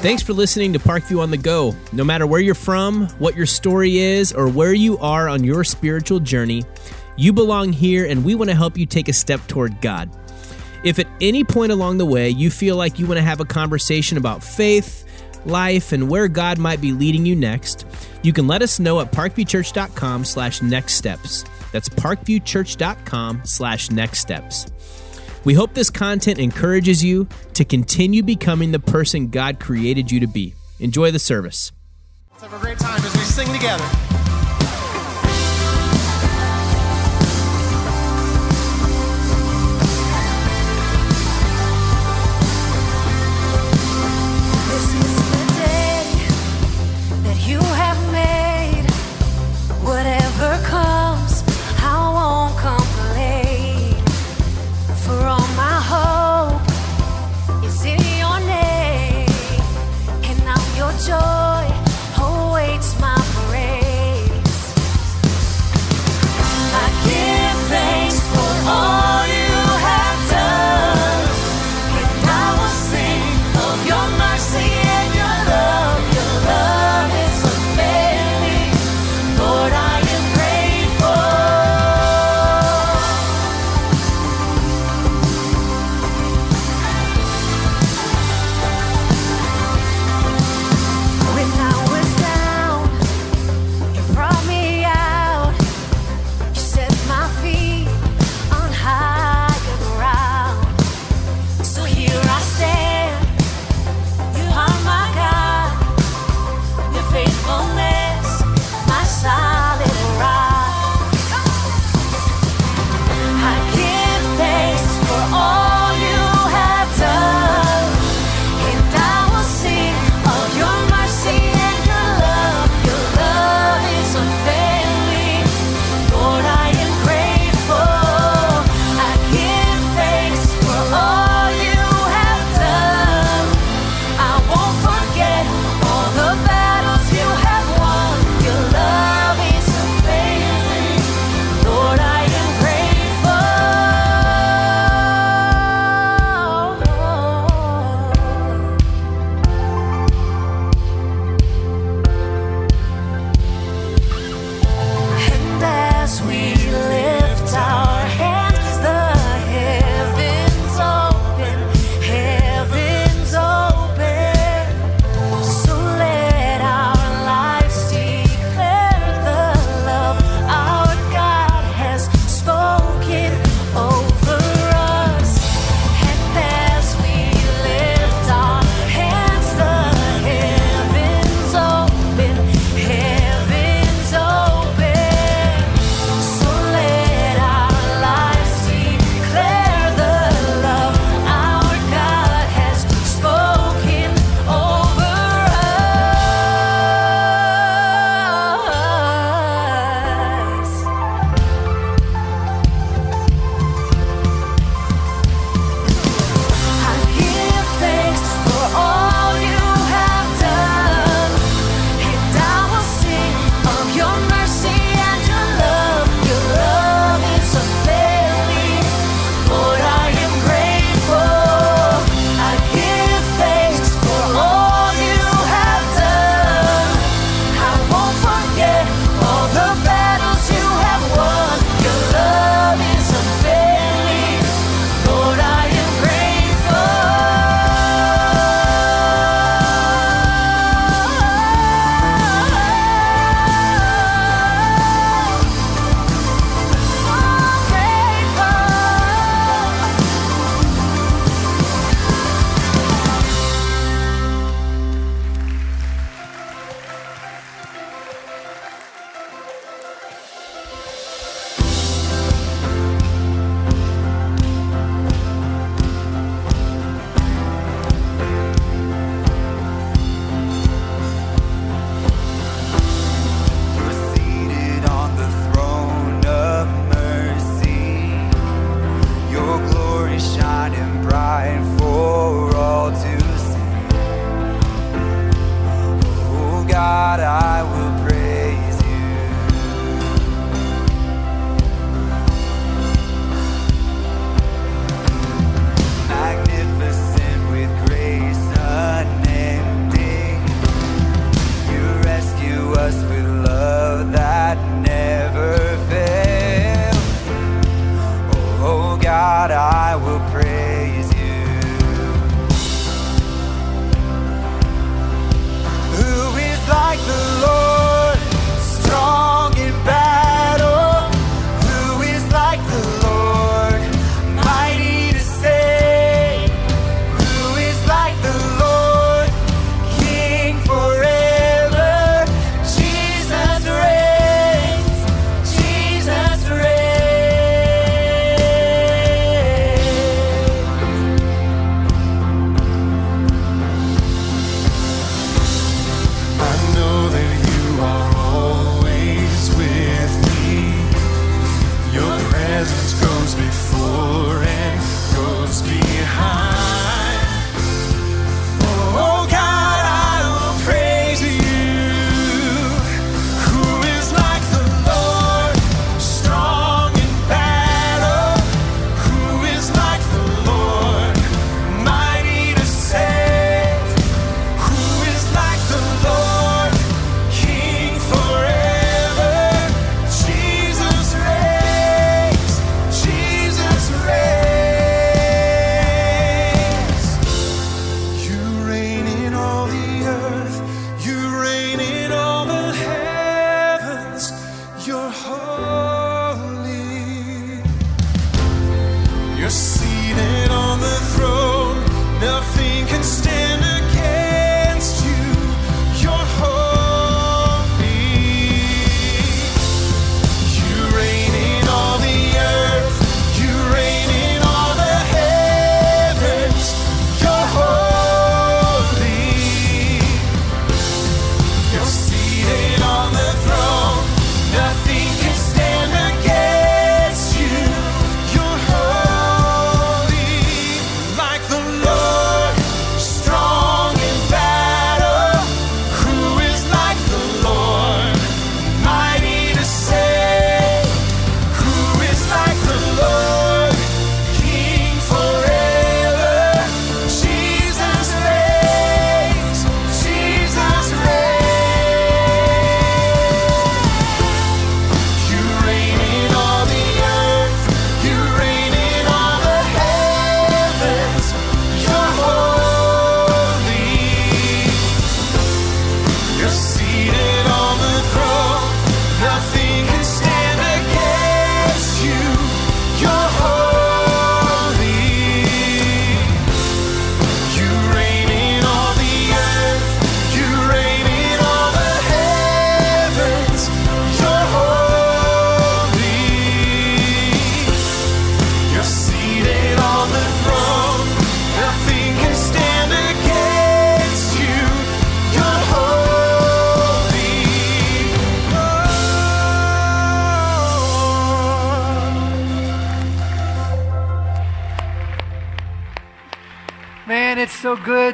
Thanks for listening to Parkview on the Go. No matter where you're from, what your story is, or where you are on your spiritual journey, you belong here and we want to help you take a step toward God. If at any point along the way you feel like you want to have a conversation about faith, life, and where God might be leading you next, you can let us know at parkviewchurch.com slash next steps. That's parkviewchurch.com slash next steps. We hope this content encourages you to continue becoming the person God created you to be. Enjoy the service. Let's have a great time as we sing together.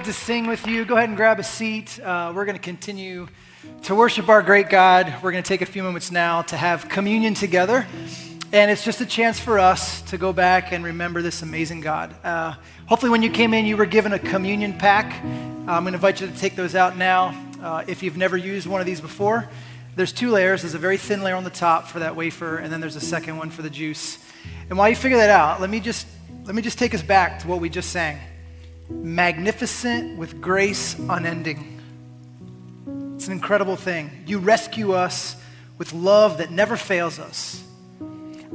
To sing with you. Go ahead and grab a seat. Uh, we're going to continue to worship our great God. We're going to take a few moments now to have communion together. And it's just a chance for us to go back and remember this amazing God. Uh, hopefully, when you came in, you were given a communion pack. I'm going to invite you to take those out now. Uh, if you've never used one of these before, there's two layers. There's a very thin layer on the top for that wafer, and then there's a second one for the juice. And while you figure that out, let me just let me just take us back to what we just sang magnificent with grace unending. It's an incredible thing. You rescue us with love that never fails us.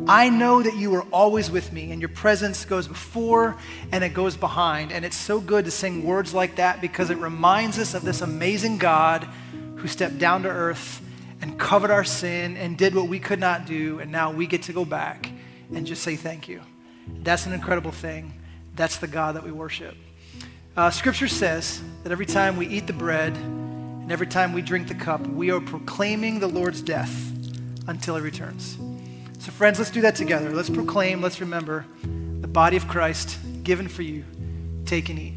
I know that you are always with me, and your presence goes before and it goes behind. And it's so good to sing words like that because it reminds us of this amazing God who stepped down to earth and covered our sin and did what we could not do. And now we get to go back and just say thank you. That's an incredible thing. That's the God that we worship. Uh, scripture says that every time we eat the bread and every time we drink the cup, we are proclaiming the Lord's death until he returns. So, friends, let's do that together. Let's proclaim, let's remember the body of Christ given for you. Take and eat.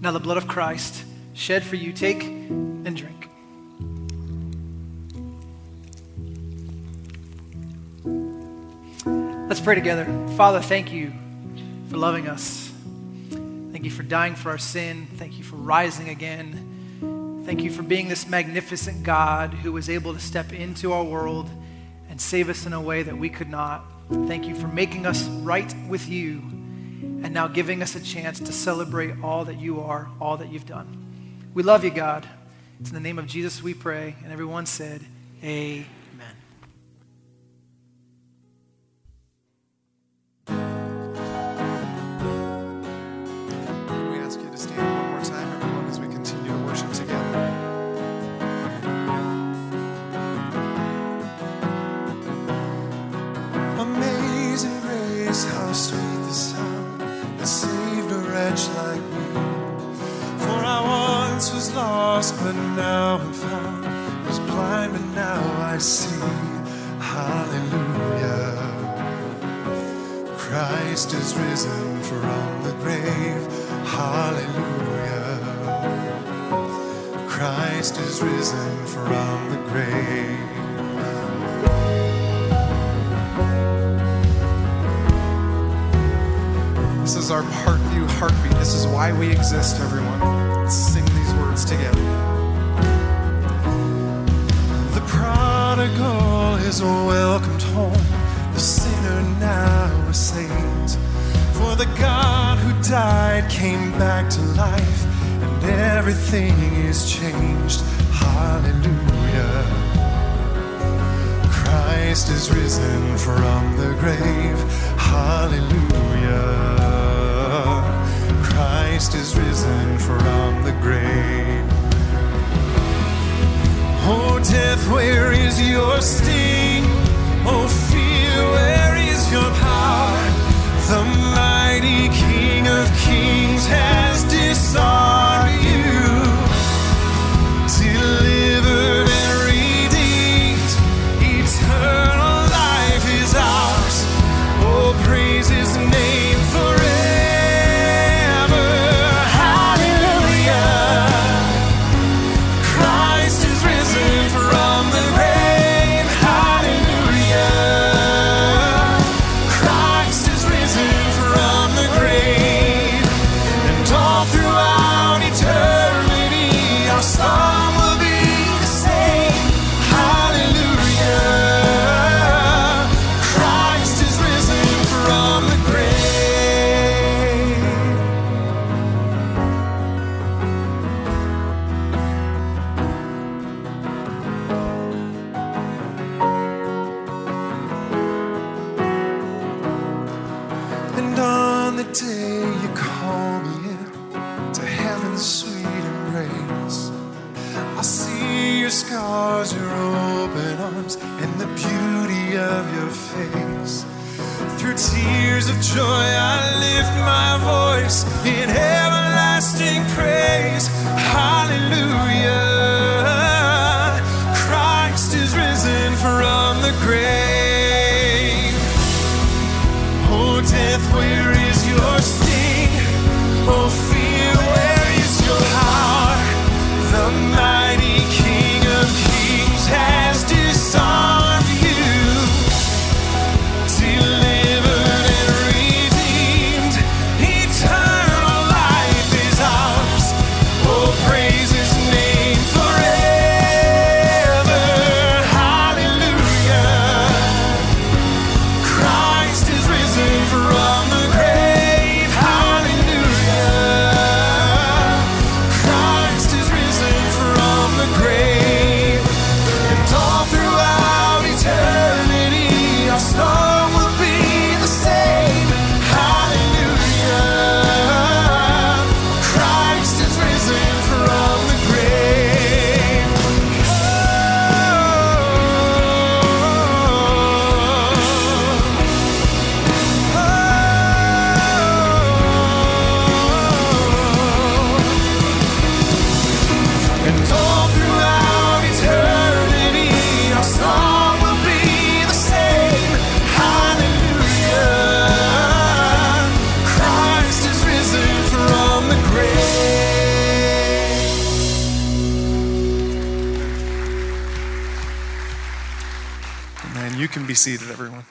Now, the blood of Christ shed for you, take and drink. Pray together. Father, thank you for loving us. Thank you for dying for our sin. Thank you for rising again. Thank you for being this magnificent God who was able to step into our world and save us in a way that we could not. Thank you for making us right with you and now giving us a chance to celebrate all that you are, all that you've done. We love you, God. It's in the name of Jesus we pray. And everyone said, Amen. I see. Hallelujah. Christ is risen from the grave. Hallelujah. Christ is risen from the grave. This is our Parkview heartbeat. This is why we exist, everyone. Let's sing these words together. Prodigal is welcomed home, the sinner now a saint. For the God who died came back to life, and everything is changed. Hallelujah. Christ is risen from the grave. Hallelujah. Christ is risen from the grave. Oh, death, where is your sting? Oh, fear, where is your power? The mighty King of Kings has disarmed seated, everyone.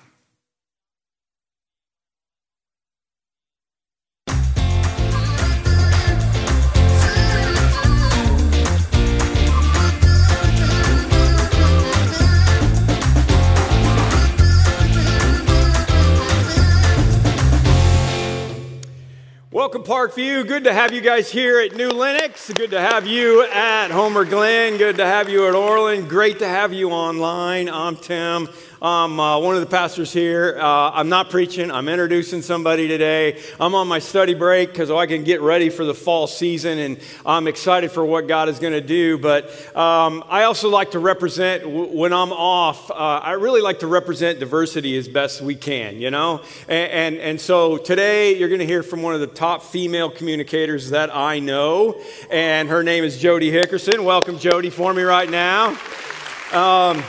Welcome, Parkview. Good to have you guys here at New Lenox. Good to have you at Homer Glen. Good to have you at Orland. Great to have you online. I'm Tim. I'm uh, one of the pastors here. Uh, I'm not preaching, I'm introducing somebody today. I'm on my study break because I can get ready for the fall season and I'm excited for what God is going to do. But um, I also like to represent, w- when I'm off, uh, I really like to represent diversity as best we can, you know? And, and, and so today you're going to hear from one of the top female communicators that I know, and her name is Jody Hickerson. Welcome, Jody, for me right now. Um,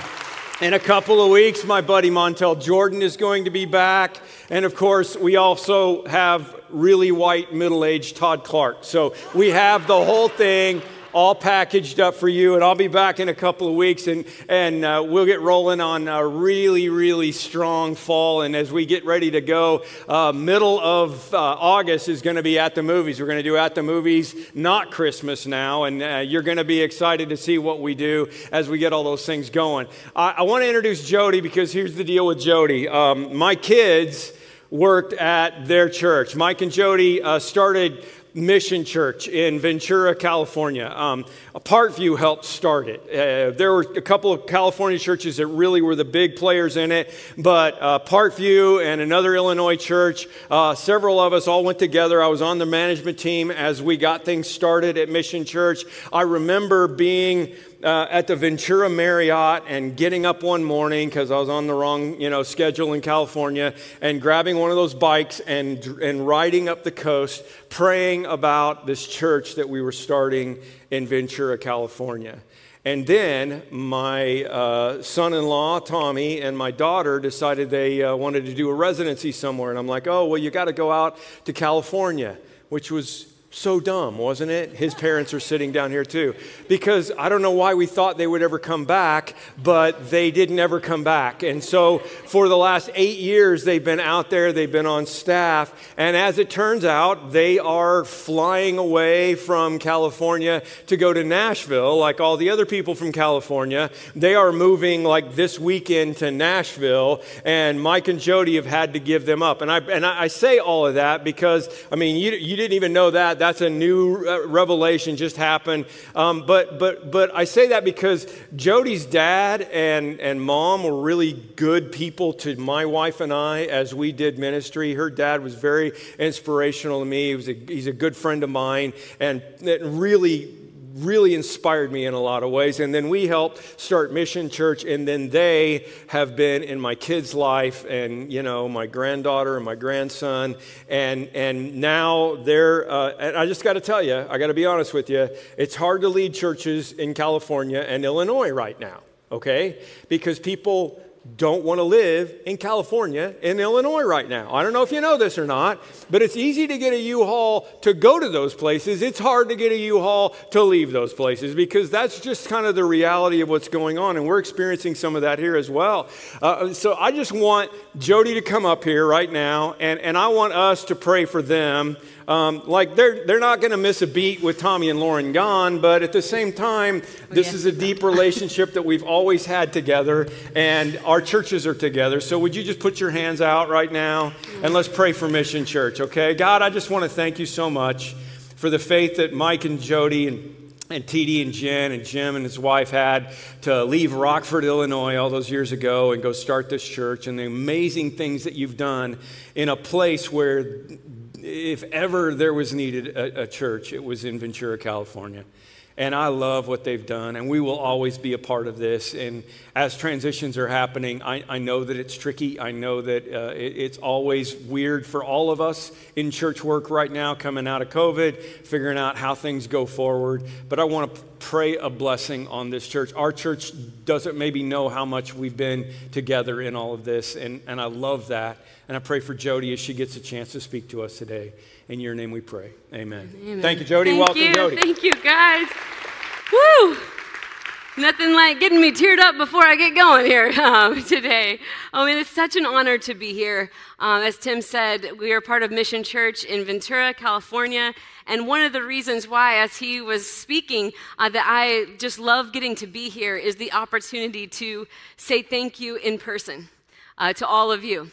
in a couple of weeks, my buddy Montell Jordan is going to be back. And of course, we also have really white, middle aged Todd Clark. So we have the whole thing all packaged up for you. And I'll be back in a couple of weeks and, and uh, we'll get rolling on a really, really strong fall. And as we get ready to go, uh, middle of uh, August is going to be at the movies. We're going to do at the movies, not Christmas now. And uh, you're going to be excited to see what we do as we get all those things going. I, I want to introduce Jody because here's the deal with Jody. Um, my kids worked at their church. Mike and Jody uh, started Mission Church in Ventura, California. Um, Parkview helped start it. Uh, there were a couple of California churches that really were the big players in it, but uh, Parkview and another Illinois church, uh, several of us all went together. I was on the management team as we got things started at Mission Church. I remember being uh, at the Ventura Marriott and getting up one morning because I was on the wrong, you know, schedule in California and grabbing one of those bikes and, and riding up the coast, praying about this church that we were starting in Ventura, California. And then my uh, son in law, Tommy, and my daughter decided they uh, wanted to do a residency somewhere. And I'm like, oh, well, you got to go out to California, which was so dumb, wasn't it? His parents are sitting down here too. Because I don't know why we thought they would ever come back, but they didn't ever come back. And so for the last eight years, they've been out there, they've been on staff. And as it turns out, they are flying away from California to go to Nashville, like all the other people from California. They are moving like this weekend to Nashville, and Mike and Jody have had to give them up. And I, and I say all of that because, I mean, you, you didn't even know that that's a new uh, revelation just happened. Um, but, but, but I say that because Jody's dad and, and mom were really good people to my wife and I as we did ministry. Her dad was very inspirational to me. He was a, he's a good friend of mine and really really inspired me in a lot of ways. And then we helped start Mission Church, and then they have been in my kids' life, and you know, my granddaughter and my grandson, and and now they're. Uh, and I just got to tell you, I got to be honest with you, it's hard to lead churches in California and Illinois right now. Okay, because people don't want to live in California in Illinois right now. I don't know if you know this or not, but it's easy to get a U-Haul to go to those places. It's hard to get a U-Haul to leave those places because that's just kind of the reality of what's going on, and we're experiencing some of that here as well. Uh, so I just want Jody to come up here right now, and, and I want us to pray for them um, like they're, they're not going to miss a beat with Tommy and Lauren gone, but at the same time, this is a deep relationship that we've always had together, and our churches are together. So would you just put your hands out right now and let's pray for Mission Church, okay? God, I just want to thank you so much for the faith that Mike and Jody and and TD and Jen and Jim and his wife had to leave Rockford, Illinois, all those years ago and go start this church, and the amazing things that you've done in a place where if ever there was needed a, a, church, it was in Ventura, California. And I love what they've done, and we will always be a part of this. And as transitions are happening, I, I know that it's tricky. I know that uh, it, it's always weird for all of us in church work right now, coming out of COVID, figuring out how things go forward. But I want to pray a blessing on this church. Our church doesn't maybe know how much we've been together in all of this, and, and I love that. And I pray for Jody as she gets a chance to speak to us today. In your name we pray. Amen. Amen. Thank you, Jody. Thank Welcome, you. Jody. Thank you, guys. Woo! Nothing like getting me teared up before I get going here um, today. I mean, it's such an honor to be here. Um, as Tim said, we are part of Mission Church in Ventura, California. And one of the reasons why, as he was speaking, uh, that I just love getting to be here is the opportunity to say thank you in person uh, to all of you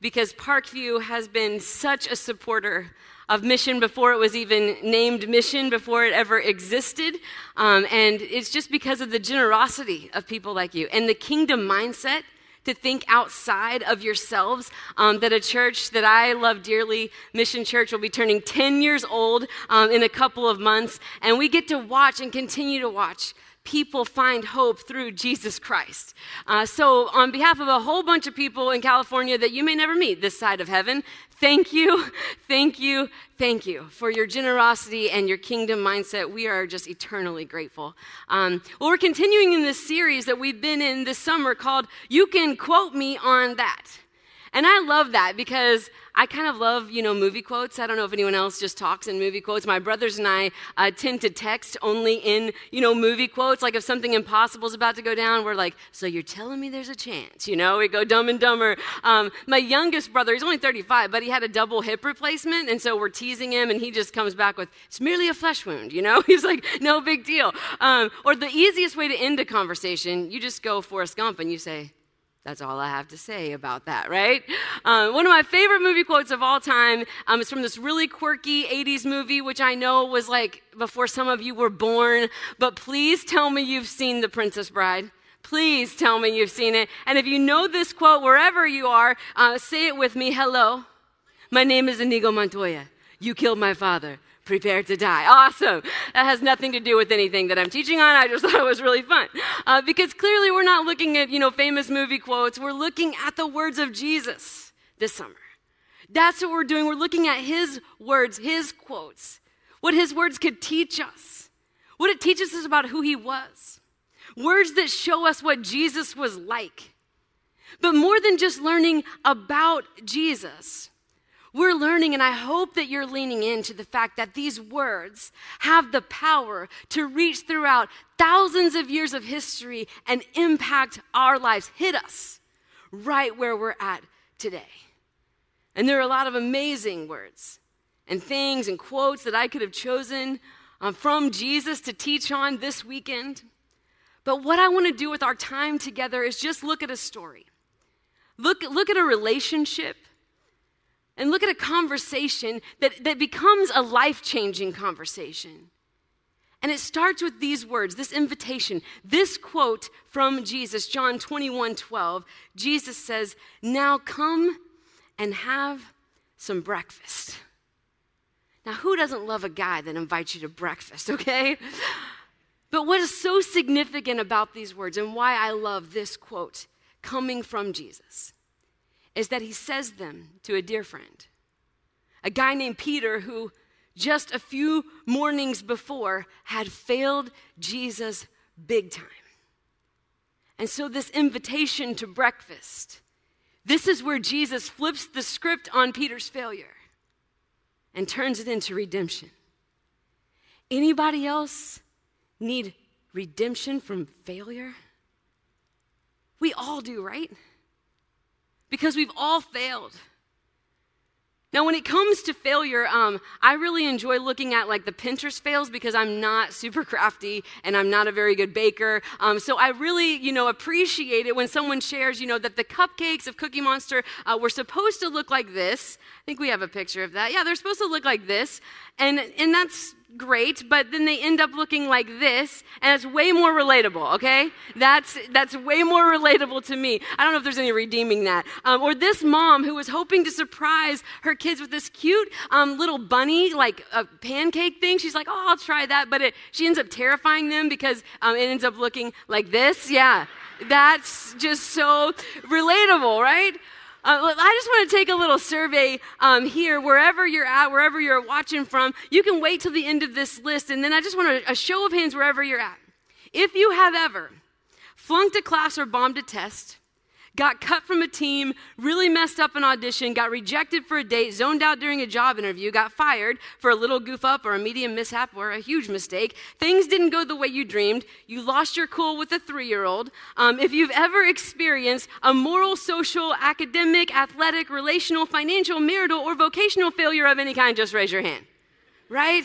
because Parkview has been such a supporter of mission before it was even named mission, before it ever existed. Um, and it's just because of the generosity of people like you and the kingdom mindset to think outside of yourselves. Um, that a church that I love dearly, Mission Church, will be turning 10 years old um, in a couple of months. And we get to watch and continue to watch people find hope through Jesus Christ. Uh, so, on behalf of a whole bunch of people in California that you may never meet this side of heaven, thank you, thank you, thank you for your generosity and your kingdom mindset. We are just eternally grateful. Um, well, we're continuing in this series that we've been in this summer called You Can Quote Me on That. And I love that because I kind of love, you know, movie quotes. I don't know if anyone else just talks in movie quotes. My brothers and I uh, tend to text only in, you know, movie quotes. Like if something impossible is about to go down, we're like, so you're telling me there's a chance, you know? We go dumb and dumber. Um, my youngest brother, he's only 35, but he had a double hip replacement. And so we're teasing him and he just comes back with, it's merely a flesh wound, you know? He's like, no big deal. Um, or the easiest way to end a conversation, you just go Forrest Gump and you say, That's all I have to say about that, right? Um, one of my favorite movie quotes of all time um, is from this really quirky 80s movie, which I know was like before some of you were born. But please tell me you've seen The Princess Bride. Please tell me you've seen it. And if you know this quote, wherever you are, uh, say it with me. Hello, my name is Inigo Montoya. You killed my father prepare to die. Awesome. That has nothing to do with anything that I'm teaching on. I just thought it was really fun. Uh, because clearly we're not looking at, you know, famous movie quotes. We're looking at the words of Jesus this summer. That's what we're doing. We're looking at his words, his quotes, what his words could teach us, what it teaches us about who he was. Words that show us what Jesus was like. But more than just learning about Jesus, we're learning, and I hope that you're leaning into the fact that these words have the power to reach throughout thousands of years of history and impact our lives, hit us right where we're at today. And there are a lot of amazing words and things and quotes that I could have chosen um, from Jesus to teach on this weekend. But what I want to do with our time together is just look at a story. Look, look at a relationship and look at a conversation that, that becomes a life changing conversation. And it starts with these words, this invitation, this quote from Jesus, John 21 12. Jesus says, Now come and have some breakfast. Now, who doesn't love a guy that invites you to breakfast, okay? But what is so significant about these words and why I love this quote coming from Jesus is that he says them to a dear friend, a guy named Peter who just a few mornings before had failed Jesus big time. And so, this invitation to breakfast, this is where Jesus flips the script on Peter's failure and turns it into redemption. Anybody else need redemption from failure? We all do, right? Because we've all failed. Now, when it comes to failure, um, I really enjoy looking at like the Pinterest fails because I'm not super crafty and I'm not a very good baker. Um, so I really, you know, appreciate it when someone shares, you know, that the cupcakes of Cookie Monster uh, were supposed to look like this. I think we have a picture of that. Yeah, they're supposed to look like this, and and that's great, but then they end up looking like this, and it's way more relatable, okay? That's, that's way more relatable to me. I don't know if there's any redeeming that. Um, or this mom who was hoping to surprise her kids with this cute um, little bunny, like a pancake thing. She's like, oh, I'll try that, but it, she ends up terrifying them because um, it ends up looking like this. Yeah, that's just so relatable, right? Uh, I just want to take a little survey um, here, wherever you're at, wherever you're watching from. You can wait till the end of this list, and then I just want a, a show of hands wherever you're at. If you have ever flunked a class or bombed a test, got cut from a team, really messed up an audition, got rejected for a date, zoned out during a job interview, got fired for a little goof up or a medium mishap or a huge mistake. Things didn't go the way you dreamed. You lost your cool with a three year old. Um, if you've ever experienced a moral, social, academic, athletic, relational, financial, marital, or vocational failure of any kind, just raise your hand. Right?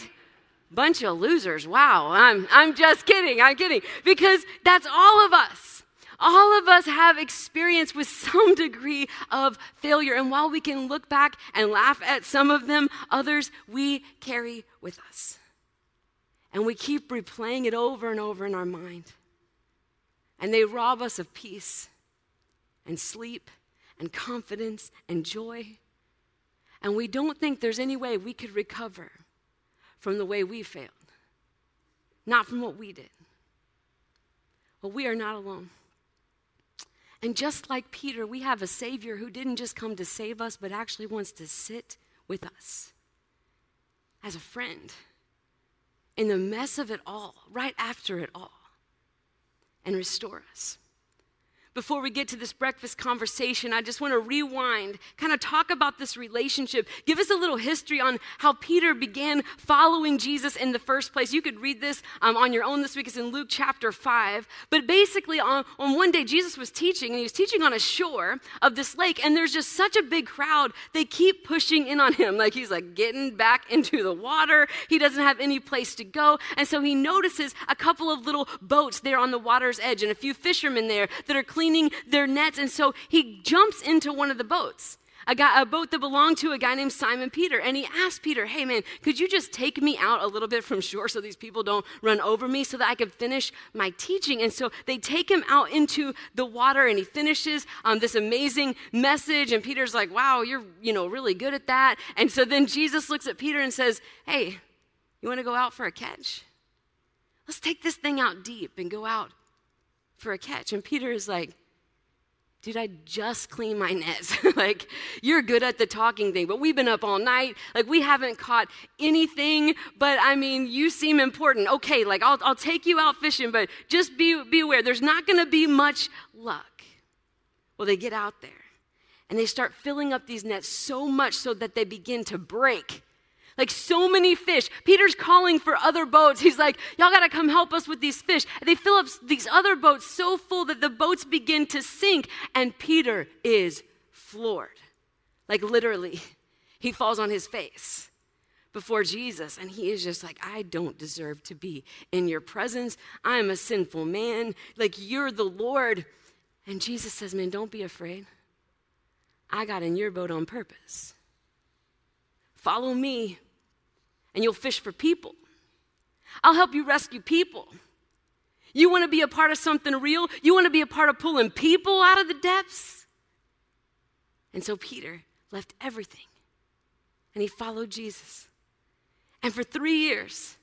Bunch of losers. Wow. I'm, I'm just kidding. I'm kidding. Because that's all of us. All of us have experience with some degree of failure. And while we can look back and laugh at some of them, others we carry with us. And we keep replaying it over and over in our mind. And they rob us of peace and sleep and confidence and joy. And we don't think there's any way we could recover from the way we failed, not from what we did. But we are not alone. And just like Peter, we have a Savior who didn't just come to save us, but actually wants to sit with us as a friend in the mess of it all, right after it all, and restore us before we get to this breakfast conversation, I just want to rewind, kind of talk about this relationship, give us a little history on how Peter began following Jesus in the first place. You could read this um, on your own this week. It's in Luke chapter 5. But basically, on, on one day, Jesus was teaching, and he was teaching on a shore of this lake, and there's just such a big crowd. They keep pushing in on him. Like he's like getting back into the water. He doesn't have any place to go. And so he notices a couple of little boats there on the water's edge and a few fishermen there that are cleaning cleaning their nets. And so he jumps into one of the boats a, guy, a boat that belonged to a guy named Simon Peter. And he asked Peter, Hey, man, could you just take me out a little bit from shore so these people don't run over me so that I can finish my teaching? And so they take him out into the water and he finishes um, this amazing message. And Peter's like, Wow, you're, you know, really good at that. And so then Jesus looks at Peter and says, Hey, you want to go out for a catch? Let's take this thing out deep and go out for a catch. And Peter is like, dude, I just cleaned my nets. like, you're good at the talking thing, but we've been up all night. Like, we haven't caught anything, but I mean, you seem important. Okay, like, I'll, I'll take you out fishing, but just be, be aware, there's not gonna be much luck. Well, they get out there and they start filling up these nets so much so that they begin to break. Like so many fish. Peter's calling for other boats. He's like, Y'all got to come help us with these fish. And they fill up these other boats so full that the boats begin to sink. And Peter is floored. Like literally, he falls on his face before Jesus. And he is just like, I don't deserve to be in your presence. I am a sinful man. Like, you're the Lord. And Jesus says, Man, don't be afraid. I got in your boat on purpose. Follow me and you'll fish for people. I'll help you rescue people. You want to be a part of something real? You want to be a part of pulling people out of the depths? And so Peter left everything and he followed Jesus. And for three years,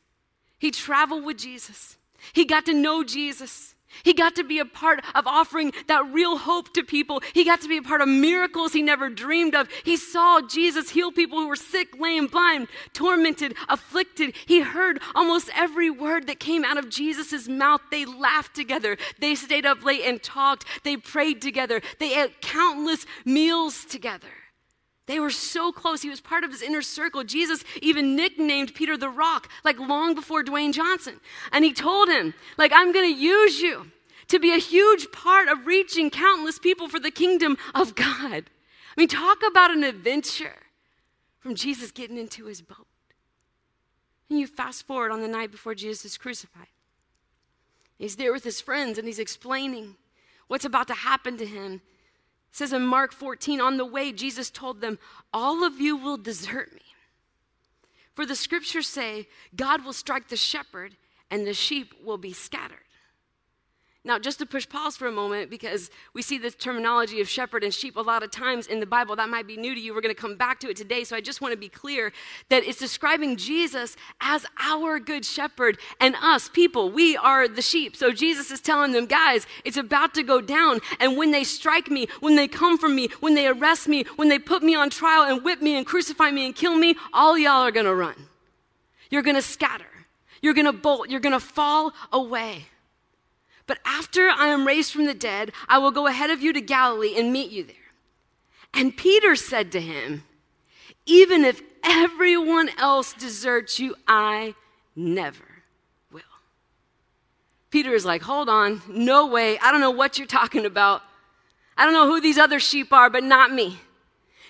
he traveled with Jesus. He got to know Jesus. He got to be a part of offering that real hope to people. He got to be a part of miracles he never dreamed of. He saw Jesus heal people who were sick, lame, blind, tormented, afflicted. He heard almost every word that came out of Jesus' mouth. They laughed together. They stayed up late and talked. They prayed together. They ate countless meals together. They were so close. He was part of his inner circle. Jesus even nicknamed Peter the Rock, like long before Dwayne Johnson. And he told him, like, I'm going to use you to be a huge part of reaching countless people for the kingdom of God. I mean, talk about an adventure from Jesus getting into his boat. And you fast forward on the night before Jesus is crucified. He's there with his friends and he's explaining what's about to happen to him. It says in Mark 14, on the way, Jesus told them, All of you will desert me. For the scriptures say, God will strike the shepherd and the sheep will be scattered. Now, just to push pause for a moment, because we see this terminology of shepherd and sheep a lot of times in the Bible. That might be new to you. We're going to come back to it today. So I just want to be clear that it's describing Jesus as our good shepherd and us, people. We are the sheep. So Jesus is telling them, guys, it's about to go down. And when they strike me, when they come for me, when they arrest me, when they put me on trial and whip me and crucify me and kill me, all y'all are going to run. You're going to scatter. You're going to bolt. You're going to fall away. But after I am raised from the dead, I will go ahead of you to Galilee and meet you there. And Peter said to him, Even if everyone else deserts you, I never will. Peter is like, Hold on, no way. I don't know what you're talking about. I don't know who these other sheep are, but not me.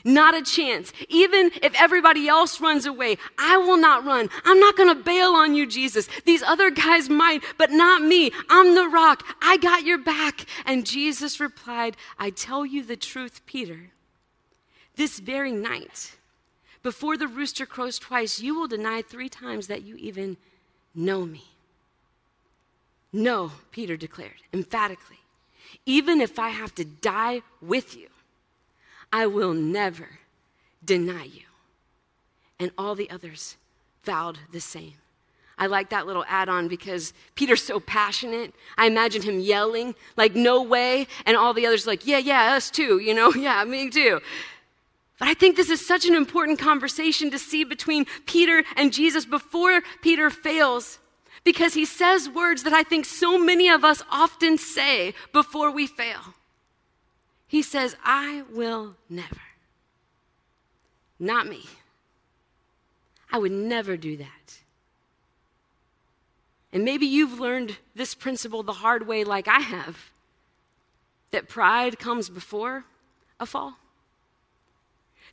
Not a chance. Even if everybody else runs away, I will not run. I'm not going to bail on you, Jesus. These other guys might, but not me. I'm the rock. I got your back. And Jesus replied, I tell you the truth, Peter. This very night, before the rooster crows twice, you will deny three times that you even know me. No, Peter declared emphatically. Even if I have to die with you, I will never deny you. And all the others vowed the same. I like that little add on because Peter's so passionate. I imagine him yelling, like, no way. And all the others, like, yeah, yeah, us too, you know, yeah, me too. But I think this is such an important conversation to see between Peter and Jesus before Peter fails because he says words that I think so many of us often say before we fail. He says, I will never. Not me. I would never do that. And maybe you've learned this principle the hard way, like I have that pride comes before a fall.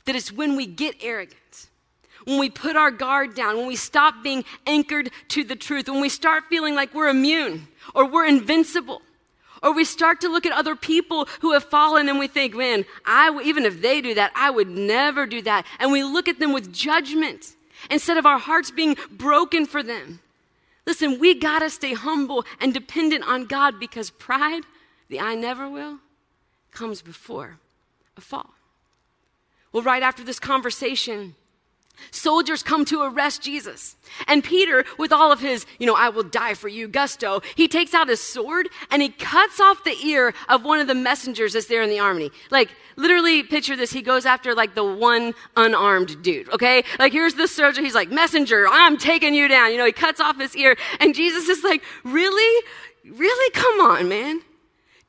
That it's when we get arrogant, when we put our guard down, when we stop being anchored to the truth, when we start feeling like we're immune or we're invincible Or we start to look at other people who have fallen and we think, man, I, even if they do that, I would never do that. And we look at them with judgment instead of our hearts being broken for them. Listen, we got to stay humble and dependent on God because pride, the I never will, comes before a fall. Well, right after this conversation, Soldiers come to arrest Jesus. And Peter, with all of his, you know, I will die for you gusto, he takes out his sword and he cuts off the ear of one of the messengers that's there in the army. Like, literally, picture this. He goes after like the one unarmed dude, okay? Like, here's the soldier. He's like, Messenger, I'm taking you down. You know, he cuts off his ear. And Jesus is like, Really? Really? Come on, man.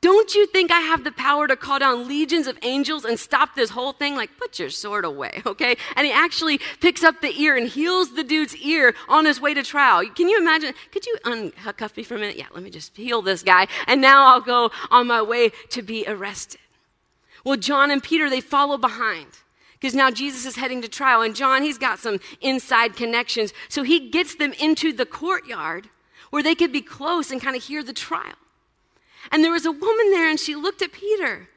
Don't you think I have the power to call down legions of angels and stop this whole thing? Like, put your sword away, okay? And he actually picks up the ear and heals the dude's ear on his way to trial. Can you imagine? Could you uncuff me for a minute? Yeah, let me just heal this guy. And now I'll go on my way to be arrested. Well, John and Peter, they follow behind because now Jesus is heading to trial. And John, he's got some inside connections. So he gets them into the courtyard where they could be close and kind of hear the trial. And there was a woman there, and she looked at Peter.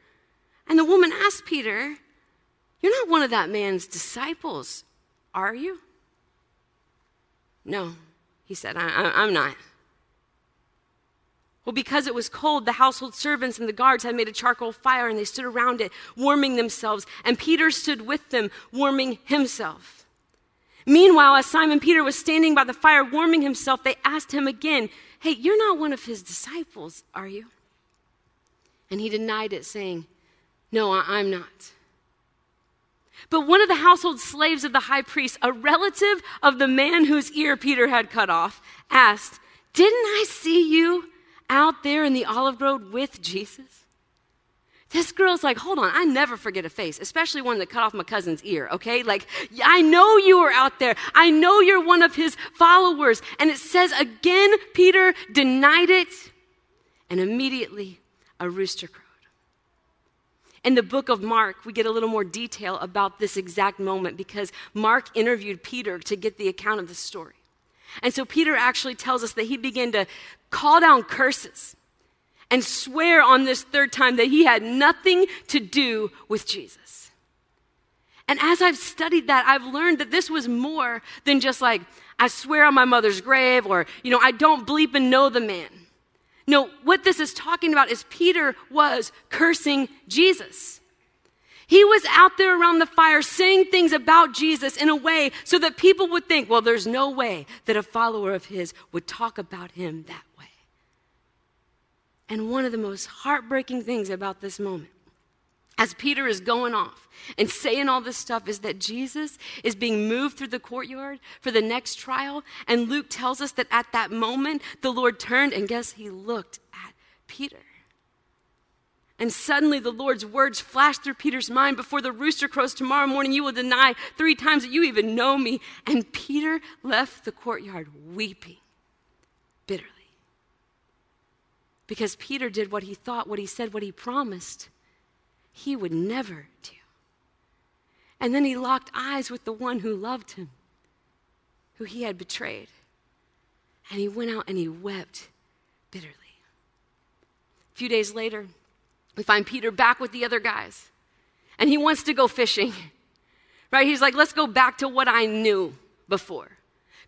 And the woman asked Peter, You're not one of that man's disciples, are you? No, he said, I, am not. Well, because it was cold, the household servants and the guards had made a charcoal fire and they stood around it, warming themselves. And Peter stood with them, warming himself. Meanwhile, as Simon Peter was standing by the fire, warming himself, they asked him again, Hey, you're not one of his disciples, are you? And he denied it, saying, No, I- am not. But one of the household slaves of the high priest, a relative of the man whose ear Peter had cut off, asked, Didn't I see you out there in the olive grove with Jesus? This girl's like, hold on, I never forget a face, especially one that cut off my cousin's ear, okay? Like, I know you were out there. I know you're one of his followers. And it says again, Peter denied it, and immediately a rooster crowed. In the book of Mark, we get a little more detail about this exact moment because Mark interviewed Peter to get the account of the story. And so Peter actually tells us that he began to call down curses and swear on this third time that he had nothing to do with Jesus. And as I've studied that, I've learned that this was more than just like, I swear on my mother's grave, or, you know, I don't bleep and know the man. No, what this is talking about is Peter was cursing Jesus. He was out there around the fire saying things about Jesus in a way so that people would think, well, there's no way that a follower of his would talk about him that way. And one of the most heartbreaking things about this moment, as Peter is going off and saying all this stuff, is that Jesus is being moved through the courtyard for the next trial. And Luke tells us that at that moment, the Lord turned and guess he looked at Peter. And suddenly the Lord's words flashed through Peter's mind before the rooster crows tomorrow morning, you will deny three times that you even know me. And Peter left the courtyard weeping bitterly. Because Peter did what he thought, what he said, what he promised he would never do. And then he locked eyes with the one who loved him, who he had betrayed. And he went out and he wept bitterly. A few days later, we find Peter back with the other guys. And he wants to go fishing. Right? He's like, let's go back to what I knew before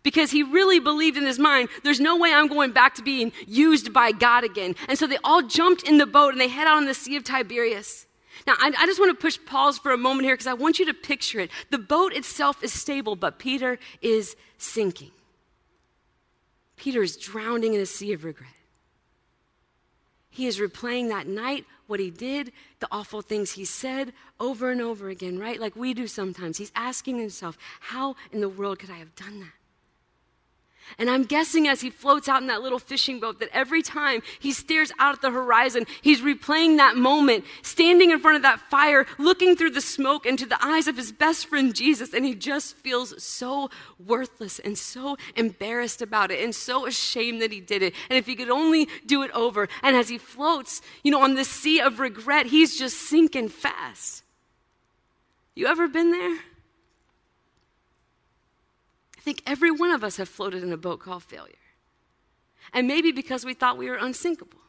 because he really believed in his mind, there's no way I'm going back to being used by God again. And so they all jumped in the boat and they head out on the Sea of Tiberias. Now, I, I just want to push pause for a moment here because I want you to picture it. The boat itself is stable, but Peter is sinking. Peter is drowning in a sea of regret. He is replaying that night, what he did, the awful things he said over and over again, right? Like we do sometimes. He's asking himself, How in the world could I have done that? And I'm guessing as he floats out in that little fishing boat that every time he stares out at the horizon, he's replaying that moment, standing in front of that fire, looking through the smoke into the eyes of his best friend Jesus, and he just feels so worthless and so embarrassed about it and so ashamed that he did it. And if he could only do it over. And as he floats, you know, on the sea of regret, he's just sinking fast. You ever been there? I think every one of us have floated in a boat called failure. And maybe because we thought we were unsinkable.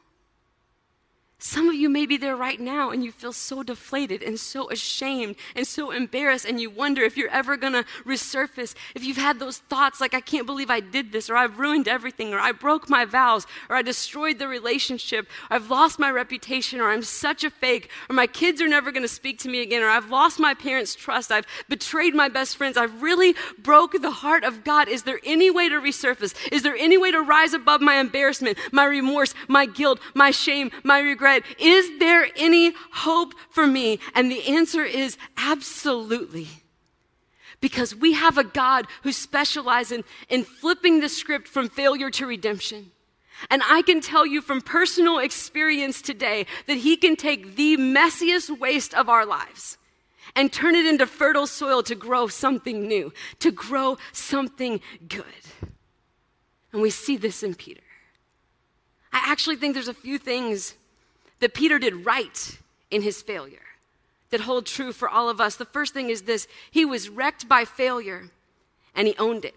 Some of you may be there right now and you feel so deflated and so ashamed and so embarrassed, and you wonder if you're ever gonna resurface. If you've had those thoughts like, I can't believe I did this, or I've ruined everything, or I broke my vows, or I destroyed the relationship, or I've lost my reputation, or I'm such a fake, or my kids are never gonna speak to me again, or I've lost my parents' trust, I've betrayed my best friends, I've really broke the heart of God. Is there any way to resurface? Is there any way to rise above my embarrassment, my remorse, my guilt, my shame, my regret? Is there any hope for me? And the answer is absolutely. Because we have a God who specializes in, in flipping the script from failure to redemption. And I can tell you from personal experience today that He can take the messiest waste of our lives and turn it into fertile soil to grow something new, to grow something good. And we see this in Peter. I actually think there's a few things that Peter did right in his failure that hold true for all of us. The first thing is this he was wrecked by failure and he owned it.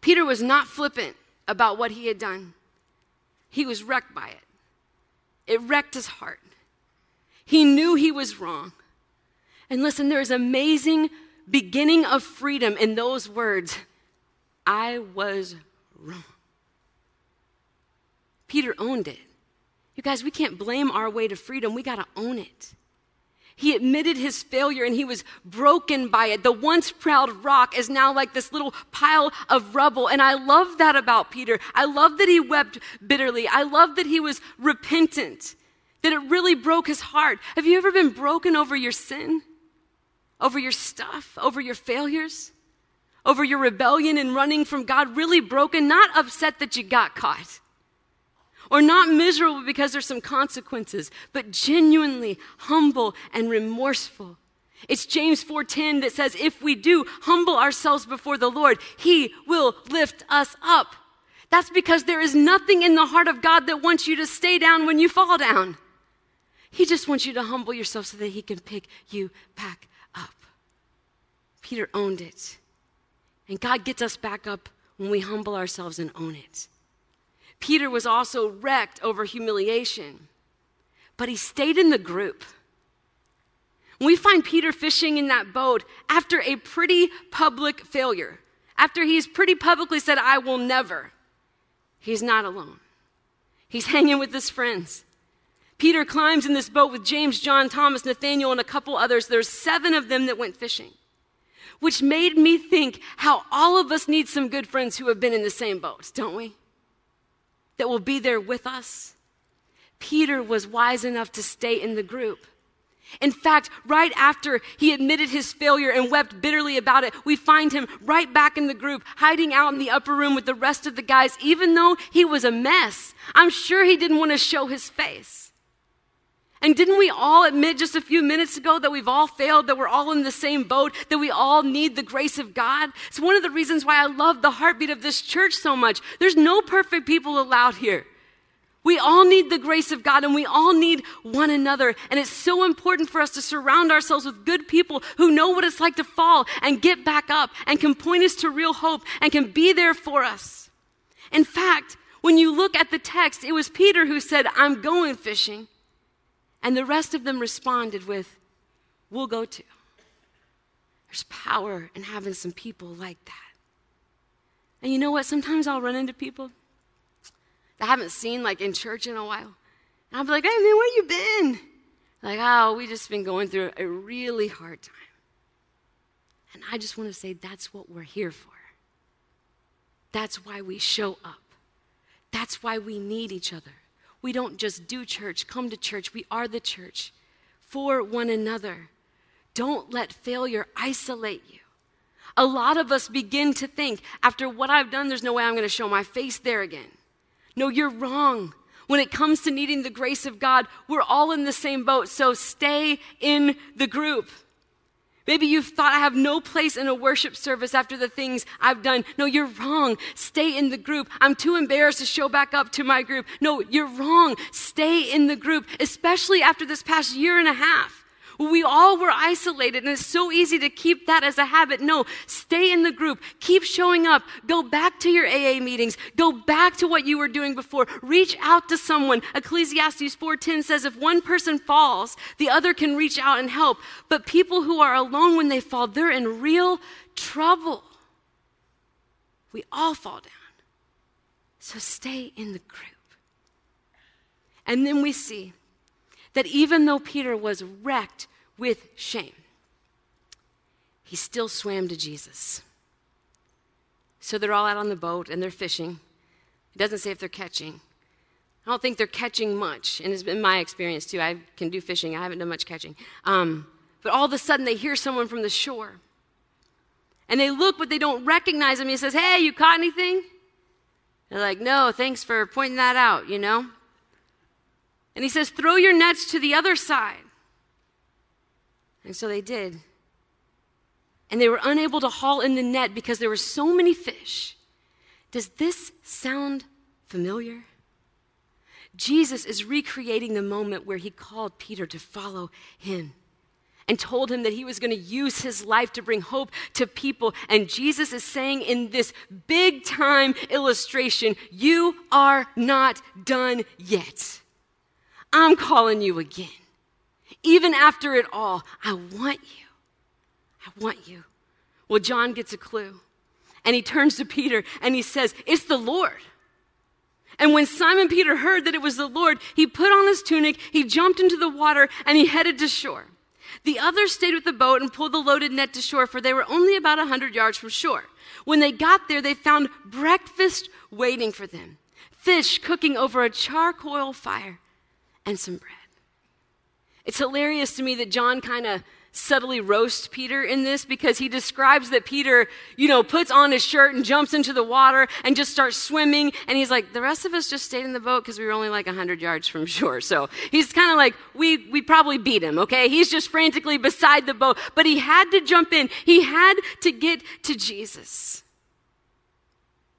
Peter was not flippant about what he had done, he was wrecked by it. It wrecked his heart. He knew he was wrong. And listen, there is amazing beginning of freedom in those words I was wrong. Peter owned it. You guys, we can't blame our way to freedom. We got to own it. He admitted his failure and he was broken by it. The once proud rock is now like this little pile of rubble. And I love that about Peter. I love that he wept bitterly. I love that he was repentant, that it really broke his heart. Have you ever been broken over your sin? Over your stuff? Over your failures? Over your rebellion and running from God? Really broken? Not upset that you got caught or not miserable because there's some consequences, but genuinely humble and remorseful. It's James 4:10 that says if we do humble ourselves before the Lord, he will lift us up. That's because there is nothing in the heart of God that wants you to stay down when you fall down. He just wants you to humble yourself so that he can pick you back up. Peter owned it. And God gets us back up when we humble ourselves and own it. Peter was also wrecked over humiliation, but he stayed in the group. We find Peter fishing in that boat after a pretty public failure, after he's pretty publicly said, I will never. He's not alone. He's hanging with his friends. Peter climbs in this boat with James, John, Thomas, Nathaniel, and a couple others. There's seven of them that went fishing, which made me think how all of us need some good friends who have been in the same boat, don't we? That will be there with us. Peter was wise enough to stay in the group. In fact, right after he admitted his failure and wept bitterly about it, we find him right back in the group, hiding out in the upper room with the rest of the guys, even though he was a mess. I'm sure he didn't want to show his face. And didn't we all admit just a few minutes ago that we've all failed, that we're all in the same boat, that we all need the grace of God? It's one of the reasons why I love the heartbeat of this church so much. There's no perfect people allowed here. We all need the grace of God and we all need one another. And it's so important for us to surround ourselves with good people who know what it's like to fall and get back up and can point us to real hope and can be there for us. In fact, when you look at the text, it was Peter who said, I'm going fishing. And the rest of them responded with, We'll go too. There's power in having some people like that. And you know what? Sometimes I'll run into people that I haven't seen like in church in a while. And I'll be like, hey man, where you been? Like, oh, we just been going through a really hard time. And I just want to say that's what we're here for. That's why we show up. That's why we need each other. We don't just do church, come to church. We are the church for one another. Don't let failure isolate you. A lot of us begin to think, after what I've done, there's no way I'm going to show my face there again. No, you're wrong. When it comes to needing the grace of God, we're all in the same boat, so stay in the group. Maybe you've thought I have no place in a worship service after the things I've done. No, you're wrong. Stay in the group. I'm too embarrassed to show back up to my group. No, you're wrong. Stay in the group, especially after this past year and a half We all were isolated, and it's so easy to keep that as a habit. No, stay in the group. Keep showing up. Go back to your AA meetings. Go back to what you were doing before. Reach out to someone. Ecclesiastes 4:10 says if one person falls, the other can reach out and help. But people who are alone when they fall, they're in real trouble. We all fall down. So stay in the group. And then we see that even though Peter was wrecked with shame, he still swam to Jesus. So they're all out on the boat and they're fishing. It doesn't say if they're catching. I don't think they're catching much, and it's been my experience too. I can do fishing, I haven't done much catching. Um, but all of a sudden, they hear someone from the shore. And they look, but they don't recognize him. He says, Hey, you caught anything? They're like, No, thanks for pointing that out, you know? And he says, Throw your nets to the other side. And so they did. And they were unable to haul in the net because there were so many fish. Does this sound familiar? Jesus is recreating the moment where he called Peter to follow him and told him that he was going to use his life to bring hope to people. And Jesus is saying in this big time illustration, You are not done yet. I'm calling you again. Even after it all, I want you. I want you. Well, John gets a clue. And he turns to Peter and he says, It's the Lord. And when Simon Peter heard that it was the Lord, he put on his tunic, he jumped into the water, and he headed to shore. The others stayed with the boat and pulled the loaded net to shore, for they were only about a hundred yards from shore. When they got there, they found breakfast waiting for them fish cooking over a charcoal fire and some bread. It's hilarious to me that John kind of subtly roasts Peter in this because he describes that Peter, you know, puts on his shirt and jumps into the water and just starts swimming. And he's like, the rest of us just stayed in the boat because we were only like 100 yards from shore. So he's kind of like, we, we probably beat him, okay? He's just frantically beside the boat. But he had to jump in, he had to get to Jesus.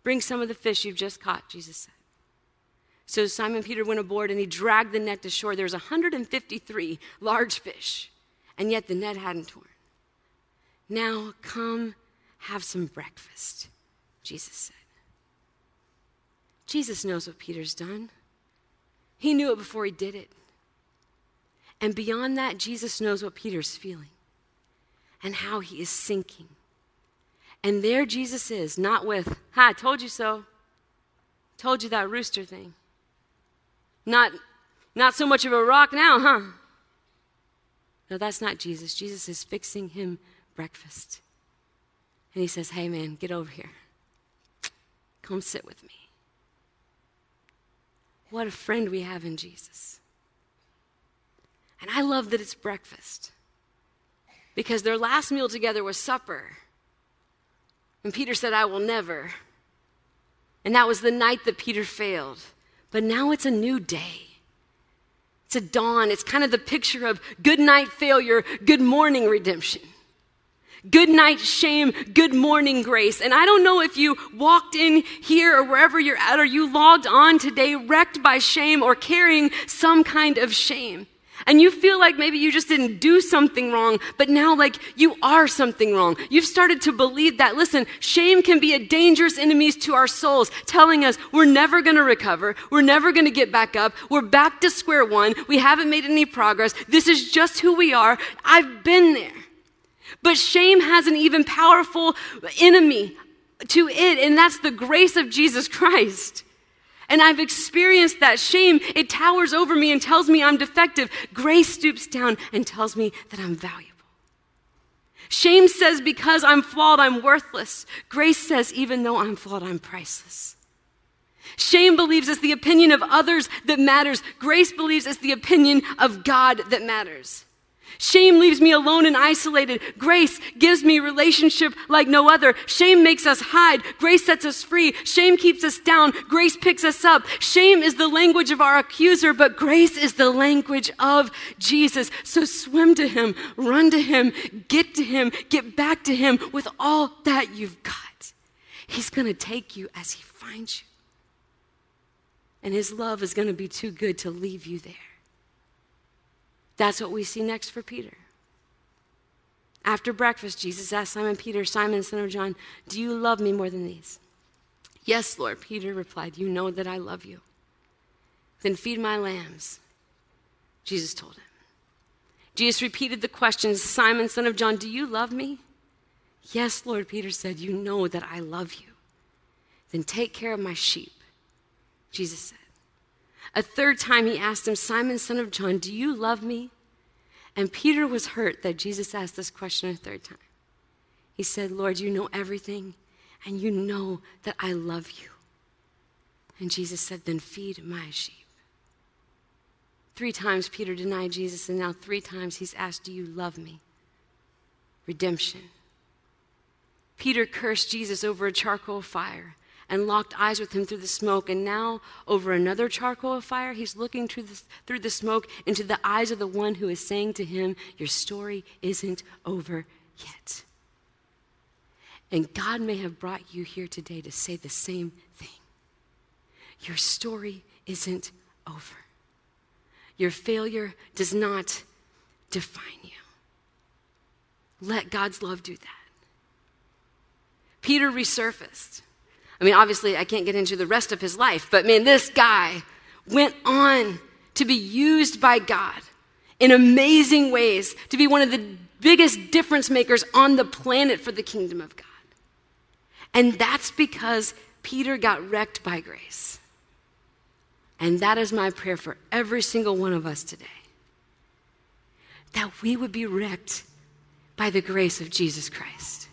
Bring some of the fish you've just caught, Jesus said. So Simon Peter went aboard and he dragged the net to shore. There was 153 large fish and yet the net hadn't torn. Now come have some breakfast, Jesus said. Jesus knows what Peter's done. He knew it before he did it. And beyond that, Jesus knows what Peter's feeling and how he is sinking. And there Jesus is, not with, ha, I told you so. Told you that rooster thing. Not, not so much of a rock now, huh? No, that's not Jesus. Jesus is fixing him breakfast. And he says, Hey, man, get over here. Come sit with me. What a friend we have in Jesus. And I love that it's breakfast because their last meal together was supper. And Peter said, I will never. And that was the night that Peter failed. But now it's a new day. It's a dawn. It's kind of the picture of good night failure, good morning redemption. Good night shame, good morning grace. And I don't know if you walked in here or wherever you're at, or you logged on today wrecked by shame or carrying some kind of shame and you feel like maybe you just didn't do something wrong, but now like you are something wrong. You've started to believe that. Listen, shame can be a dangerous enemy to our souls, telling us we're never going to recover, we're never going to get back up, we're back to square one, we haven't made any progress, this is just who we are. I've been there. But shame has an even powerful enemy to it, and that's the grace of Jesus Christ. And I've experienced that shame. It towers over me and tells me I'm defective. Grace stoops down and tells me that I'm valuable. Shame says, because I'm flawed, I'm worthless. Grace says, even though I'm flawed, I'm priceless. Shame believes it's the opinion of others that matters. Grace believes it's the opinion of God that matters. Shame leaves me alone and isolated. Grace gives me relationship like no other. Shame makes us hide. Grace sets us free. Shame keeps us down. Grace picks us up. Shame is the language of our accuser, but grace is the language of Jesus. So swim to him, run to him, get to him, get back to him with all that you've got. He's going to take you as he finds you. And his love is going to be too good to leave you there. That's what we see next for Peter. After breakfast, Jesus asked Simon Peter, Simon, son of John, Do you love me more than these? Yes, Lord, Peter replied, You know that I love you. Then feed my lambs, Jesus told him. Jesus repeated the question Simon, son of John, do you love me? Yes, Lord, Peter said, You know that I love you. Then take care of my sheep, Jesus said. A third time he asked him, Simon, son of John, do you love me? And Peter was hurt that Jesus asked this question a third time. He said, Lord, you know everything, and you know that I love you. And Jesus said, Then feed my sheep. Three times Peter denied Jesus, and now three times he's asked, Do you love me? Redemption. Peter cursed Jesus over a charcoal fire and locked eyes with him through the smoke. And now, over another charcoal fire, he's looking through the, through the smoke into the eyes of the one who is saying to him, Your story isn't over yet. And God may have brought you here today to say the same thing. Your story isn't over. Your failure does not define you. Let God's love do that. Peter resurfaced. I mean, obviously, I can't get into the rest of his life, but man, this guy went on to be used by God in amazing ways, to be one of the biggest difference makers on the planet for the kingdom of God. And that's because Peter got wrecked by grace. And that is my prayer for every single one of us today that we would be wrecked by the grace of Jesus Christ.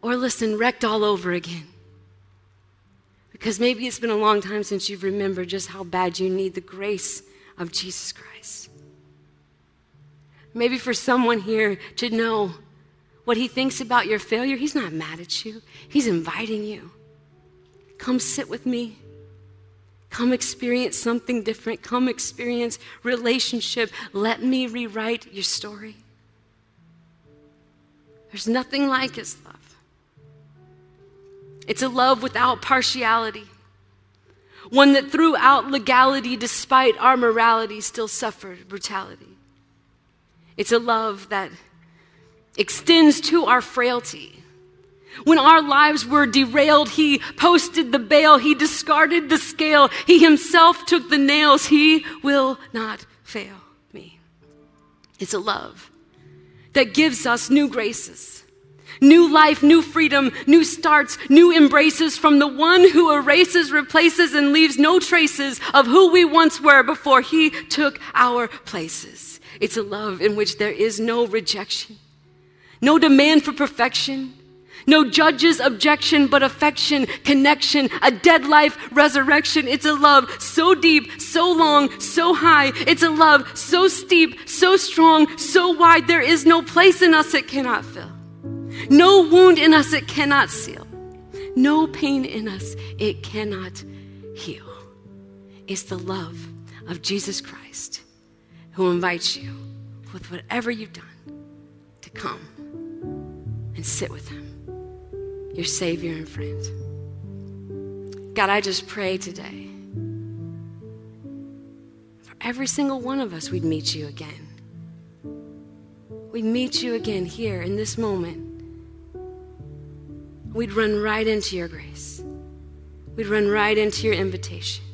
Or listen, wrecked all over again. Because maybe it's been a long time since you've remembered just how bad you need the grace of Jesus Christ. Maybe for someone here to know what he thinks about your failure, he's not mad at you, he's inviting you. Come sit with me. Come experience something different. Come experience relationship. Let me rewrite your story. There's nothing like his love. It's a love without partiality, one that throughout legality, despite our morality, still suffered brutality. It's a love that extends to our frailty when our lives were derailed, He posted the bail, He discarded the scale, He Himself took the nails. He will not fail me. It's a love that gives us new graces, new life, new freedom, new starts, new embraces from the one who erases, replaces, and leaves no traces of who we once were before He took our places. It's a love in which there is no rejection, no demand for perfection no judge's objection, but affection, connection, a dead life, resurrection. It's a love so deep, so long, so high. It's a love so steep, so strong, so wide. There is no place in us it cannot fill. No wound in us it cannot seal. No pain in us it cannot heal. It's the love of Jesus Christ who invites you with whatever you've done to come and sit with him your Savior and friend. God, I just pray today for every single one of us, we'd meet you again. We'd meet you again here in this moment. We'd run right into your grace. We'd run right into your invitation.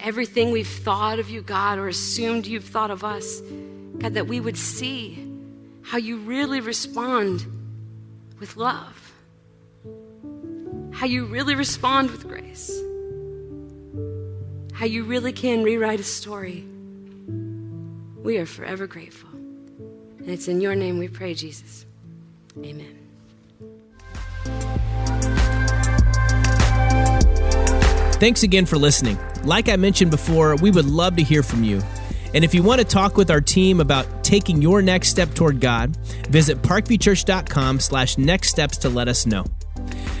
Everything we've thought of you, God, or assumed you've thought of us, God, that we would see how you really respond with love, how you really respond with grace, how you really can rewrite a story. We are forever grateful. And it's in your name we pray, Jesus. Amen. Thanks again for listening. Like I mentioned before, we would love to hear from you. And if you want to talk with our team about taking your next step toward God, visit parkviewchurch.com slash next steps to let us know.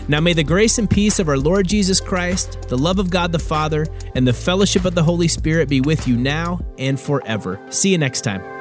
Now may the grace and peace of our Lord Jesus Christ, the love of God the Father, and the fellowship of the Holy Spirit be with you now and forever. See you next time.